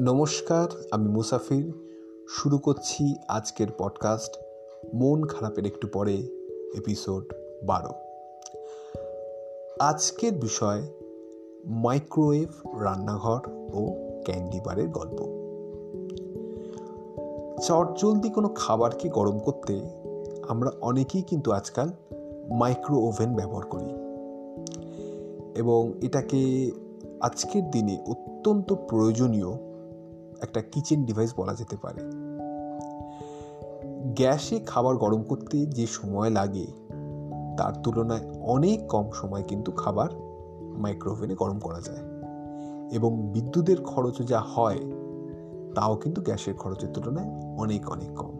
নমস্কার, আমি মুসাফির। শুরু করছি আজকের পডকাস্ট মন খারাপের একটু পরে এপিসোড বারো। আজকের বিষয় মাইক্রোওয়েভ রান্নাঘর ও ক্যান্ডি বারের গল্প। চটজলদি কোনো খাবারকে গরম করতে আমরা অনেকেই কিন্তু আজকাল মাইক্রো ওভেন ব্যবহার করি। এবং এটাকে আজকের দিনে অত্যন্ত প্রয়োজনীয় একটা কিচেন ডিভাইস বলা যেতে পারে। গ্যাসে খাবার গরম করতে যে সময় লাগে, তার তুলনায় অনেক কম সময় কিন্তু খাবার মাইক্রোওভেনে গরম করা যায়। এবং বিদ্যুতের খরচও যা হয়, তাও কিন্তু গ্যাসের খরচের তুলনায় অনেক অনেক কম।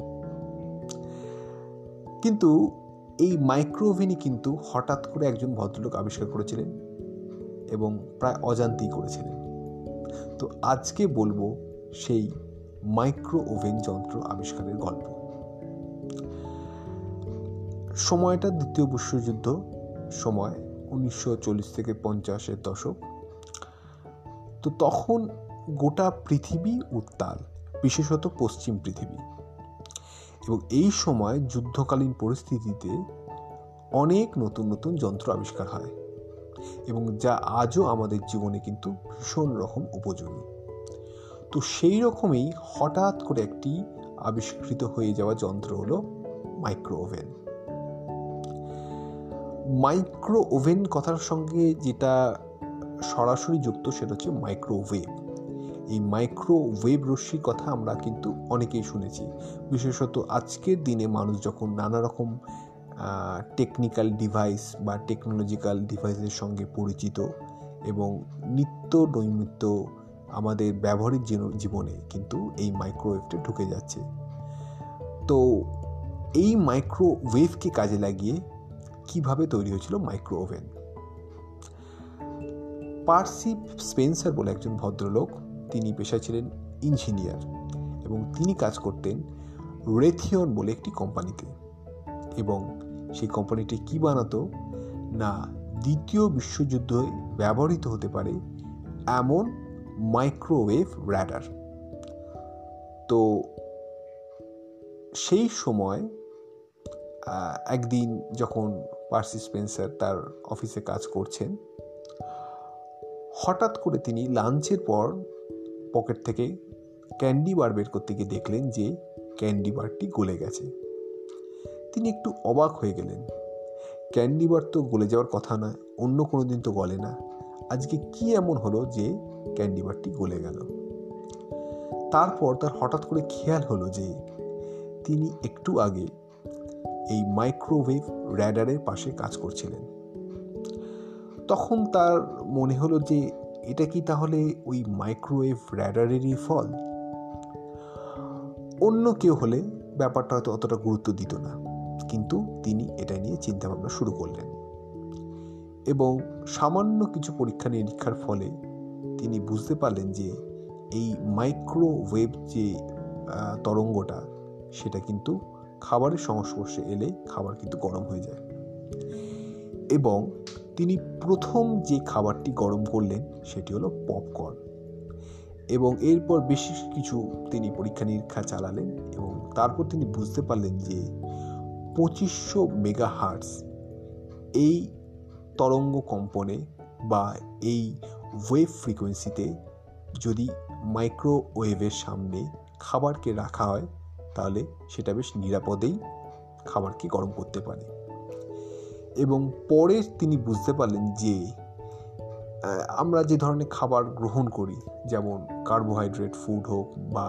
কিন্তু এই মাইক্রোওভেনই কিন্তু হঠাৎ করে একজন ভদ্রলোক আবিষ্কার করেছিলেন এবং প্রায় অজান্তেই করেছিলেন। তো আজকে বলব সেই মাইক্রো ওভেন যন্ত্র আবিষ্কারের গল্প। সময়টা দ্বিতীয় বিশ্বযুদ্ধ, সময় উনিশশো চল্লিশ থেকে পঞ্চাশের দশক। তো তখন গোটা পৃথিবী উত্তাল, বিশেষত পশ্চিম পৃথিবী। এবং এই সময় যুদ্ধকালীন পরিস্থিতিতে অনেক নতুন নতুন যন্ত্র আবিষ্কার হয়। এবং যা আজও আমাদের জীবনে কিন্তু ভীষণ রকম উপযোগী। তো সেই রকমই হঠাৎ করে একটি আবিষ্কৃত হয়ে যাওয়া যন্ত্র হলো মাইক্রো ওভেন মাইক্রো ওভেন কথার সঙ্গে যেটা সরাসরি যুক্ত সেটা হচ্ছে মাইক্রোওয়েভ। এই মাইক্রোওয়েভ রশ্মির কথা আমরা কিন্তু অনেকেই শুনেছি। বিশেষত আজকের দিনে মানুষ যখন নানা রকম টেকনিক্যাল ডিভাইস বা টেকনোলজিক্যাল ডিভাইসের সঙ্গে পরিচিত এবং নিত্য নৈমিত্য আমাদের ব্যবহারিক জীবনে কিন্তু এই মাইক্রোওয়েভটা ঢুকে যাচ্ছে। তো এই মাইক্রোওয়েভকে কাজে লাগিয়ে কীভাবে তৈরি হয়েছিল মাইক্রো ওভেন পার্সি স্পেন্সার বলে একজন ভদ্রলোক, তিনি পেশায় ছিলেন ইঞ্জিনিয়ার এবং তিনি কাজ করতেন রেথিয়ন বলে একটি কোম্পানিতে। এবং সেই কোম্পানিটি কি বানাতো? না, দ্বিতীয় বিশ্বযুদ্ধে ব্যবহৃত হতে পারে এমন মাইক্রোওয়েভ র্যাডার তো সেই সময় একদিন যখন পার্সি স্পেন্সার তার অফিসে কাজ করছেন, হঠাৎ করে তিনি লাঞ্চের পর পকেট থেকে ক্যান্ডি বার বের করতে গিয়ে দেখলেন যে ক্যান্ডি বারটি গলে গেছে। তিনি একটু অবাক হয়ে গেলেন। ক্যান্ডি বার তো গলে যাওয়ার কথা নয়, অন্য কোনো দিন তো গলে না। আজকে কি এমন হলো যে ক্যান্ডি বারটি গলে গেল? তারপর তার হঠাৎ করে খেয়াল হলো যে তিনি একটু আগে এই মাইক্রোওয়েভ র্যাডারের পাশে কাজ করছিলেন। তখন তার মনে হলো যে এটা কি তাহলে ওই মাইক্রোওয়েভ র্যাডারেরই ফল? অন্য কেউ হলে ব্যাপারটা হয়তো অতটা গুরুত্ব দিত না, কিন্তু তিনি এটা নিয়ে চিন্তাভাবনা শুরু করলেন। এবং সামান্য কিছু পরীক্ষা নিরীক্ষার ফলে তিনি বুঝতে পারলেন যে এই মাইক্রোওয়েভ যে তরঙ্গটা, সেটা কিন্তু খাবারের সংস্পর্শে এলে খাবার কিন্তু গরম হয়ে যায়। এবং তিনি প্রথম যে খাবারটি গরম করলেন, সেটি হলো পপকর্ন এবং এরপর বেশ কিছু তিনি পরীক্ষা নিরীক্ষা চালালেন এবং তারপর তিনি বুঝতে পারলেন যে পঁচিশশো মেগা হার্টস এই তরঙ্গ কম্পনে বা এই ওয়েভ ফ্রিকোয়েন্সিতে যদি মাইক্রোওয়েভের সামনে খাবারকে রাখা হয়, তাহলে সেটা বেশ নিরাপদেই খাবারকে গরম করতে পারে। এবং পরে তিনি বুঝতে পারলেন যে আমরা যে ধরনের খাবার গ্রহণ করি, যেমন কার্বোহাইড্রেট ফুড হোক বা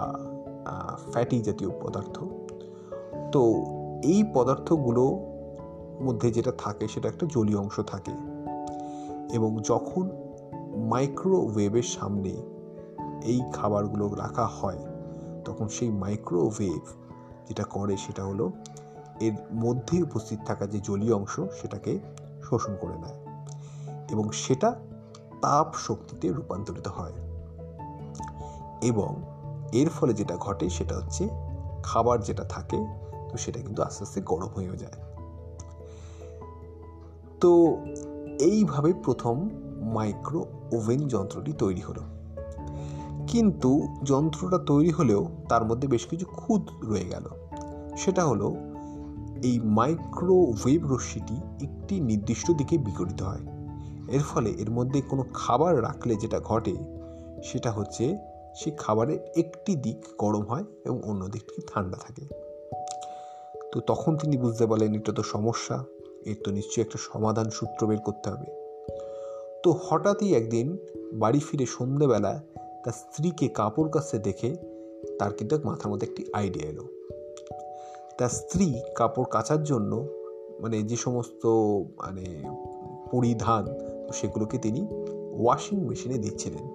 ফ্যাটি জাতীয় পদার্থ, তো এই পদার্থগুলো মধ্যে যেটা থাকে সেটা একটা জলীয় অংশ থাকে। এবং যখন মাইক্রোওয়েভের সামনে এই খাবারগুলো রাখা হয়, তখন সেই মাইক্রোওয়েভ যেটা করে সেটা হলো এর মধ্যে উপস্থিত থাকা যে জলীয় অংশ সেটাকে শোষণ করে নেয় এবং সেটা তাপ শক্তিতে রূপান্তরিত হয়। এবং এর ফলে যেটা ঘটে সেটা হচ্ছে খাবার যেটা থাকে, তো সেটা কিন্তু আস্তে আস্তে গরম হয়ে যায়। তো এইভাবে প্রথম মাইক্রো ওভেন যন্ত্রটি তৈরি হলো। কিন্তু যন্ত্রটা তৈরি হলেও তার মধ্যে বেশ কিছু খুদ রয়ে গেল। সেটা হলো এই মাইক্রোওয়েভ রশ্মিটি একটি নির্দিষ্ট দিকে বিকরিত হয়। এর ফলে এর মধ্যে কোনো খাবার রাখলে যেটা ঘটে, সেটা হচ্ছে সেই খাবারের একটি দিক গরম হয় এবং অন্য দিকটি ঠান্ডা থাকে। তো তখন তিনি বুঝতে পারলেন এটা তো সমস্যা। এর তো নিশ্চয়ই একটা সমাধান সূত্র বের করতে হবে। তো হঠাৎই একদিন বাড়ি ফিরে সন্ধেবেলা তার স্ত্রীকে কাপড় কাছে দেখে তার কিন্তু মাথার মধ্যে একটি আইডিয়া এলো। তার স্ত্রী কাপড় কাচার জন্য মানে যে সমস্ত মানে পরিধান সেগুলোকে তিনি ওয়াশিং মেশিনে দিচ্ছিলেন।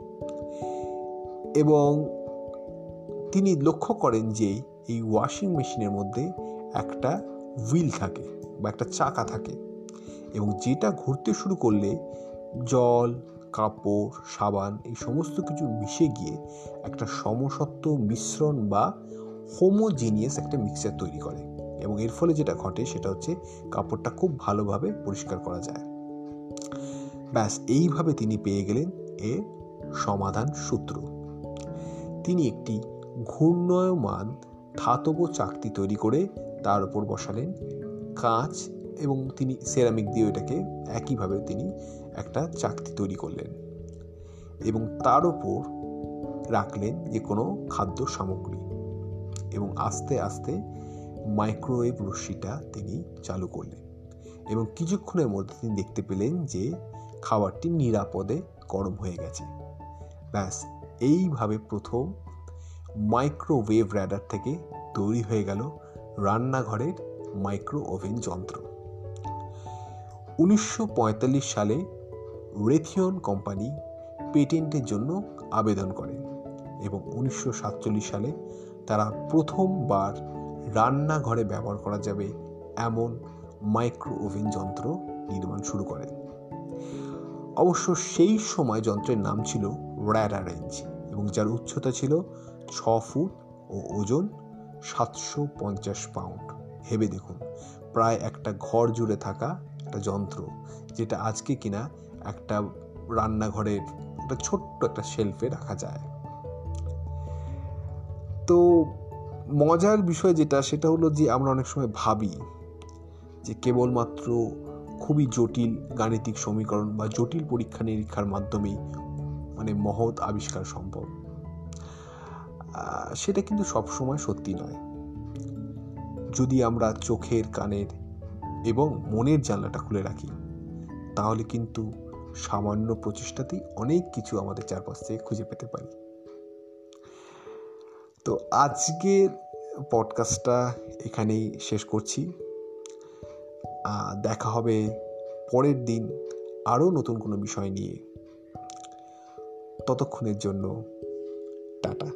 এবং তিনি লক্ষ্য করেন যে এই ওয়াশিং মেশিনের মধ্যে একটা হুইল থাকে। বা একটা চাকা থাকে এবং যেটা ঘুরতে শুরু করলে জল, কাপড়, সাবান এই সমস্ত কিছু মিশে গিয়ে একটা সমসত্ব মিশ্রণ বা হোমোজিনিয়াস একটা মিক্সচার তৈরি করে এবং এর ফলে যেটা ঘটে সেটা হচ্ছে কাপড়টা খুব ভালোভাবে পরিষ্কার করা যায়। ব্যাস, এইভাবে তিনি পেয়ে গেলেন এর সমাধান সূত্র। তিনি একটি ঘূর্ণয়মান ধাতব চাকতি তৈরি করে তার উপর বসালেন কাঁচ এবং তিনি সেরামিক দিয়ে এটাকে একইভাবে তিনি একটা চাকতি তৈরি করলেন এবং তার ওপর রাখলেন যে কোনো খাদ্য সামগ্রী এবং আস্তে আস্তে মাইক্রোওয়েভ রশ্মিটা তিনি চালু করলেন এবং কিছুক্ষণের মধ্যে তিনি দেখতে পেলেন যে খাবারটি নিরাপদে গরম হয়ে গেছে। ব্যাস, এইভাবে প্রথম মাইক্রোওয়েভ র্যাডার থেকে তৈরি হয়ে গেল রান্নাঘরের মাইক্রো ওভেন যন্ত্র। উনিশশো পঁয়তাল্লিশ সালে রেথিয়ন কোম্পানি পেটেন্টের জন্য আবেদন করে এবং উনিশশো সাতচল্লিশ সালে তারা প্রথমবার রান্নাঘরে ব্যবহার করা যাবে এমন মাইক্রো ওভেন যন্ত্র নির্মাণ শুরু করেন অবশ্য সেই সময় যন্ত্রের নাম ছিল র্যাডা রেঞ্জ এবং যার উচ্চতা ছিল ছ ফুট ও ওজন সাতশো পঞ্চাশ পাউন্ড। ভেবে দেখুন। প্রায় একটা ঘর জুড়ে থাকা একটা যন্ত্র, যেটা আজকে কিনা একটা রান্নাঘরের একটা ছোট্ট একটা শেলফে রাখা যায়। তো মজার বিষয় যেটা, সেটা হলো যে আমরা অনেক সময় ভাবি যে কেবলমাত্র খুবই জটিল গাণিতিক সমীকরণ বা জটিল পরীক্ষা নিরীক্ষার মাধ্যমেই মানে মহৎ আবিষ্কার সম্ভব। সেটা কিন্তু সবসময় সত্যি নয়। যদি আমরা চোখের, কানের এবং মনের জানলাটা খুলে রাখি, তাহলে কিন্তু সামান্য প্রচেষ্টাতেই অনেক কিছু আমাদের চারপাশ থেকে খুঁজে পেতে পারি। তো আজকের পডকাস্টটা এখানেই শেষ করছি। দেখা হবে পরের দিন আরও নতুন কোনো বিষয় নিয়ে। ততক্ষণের জন্য টাটা।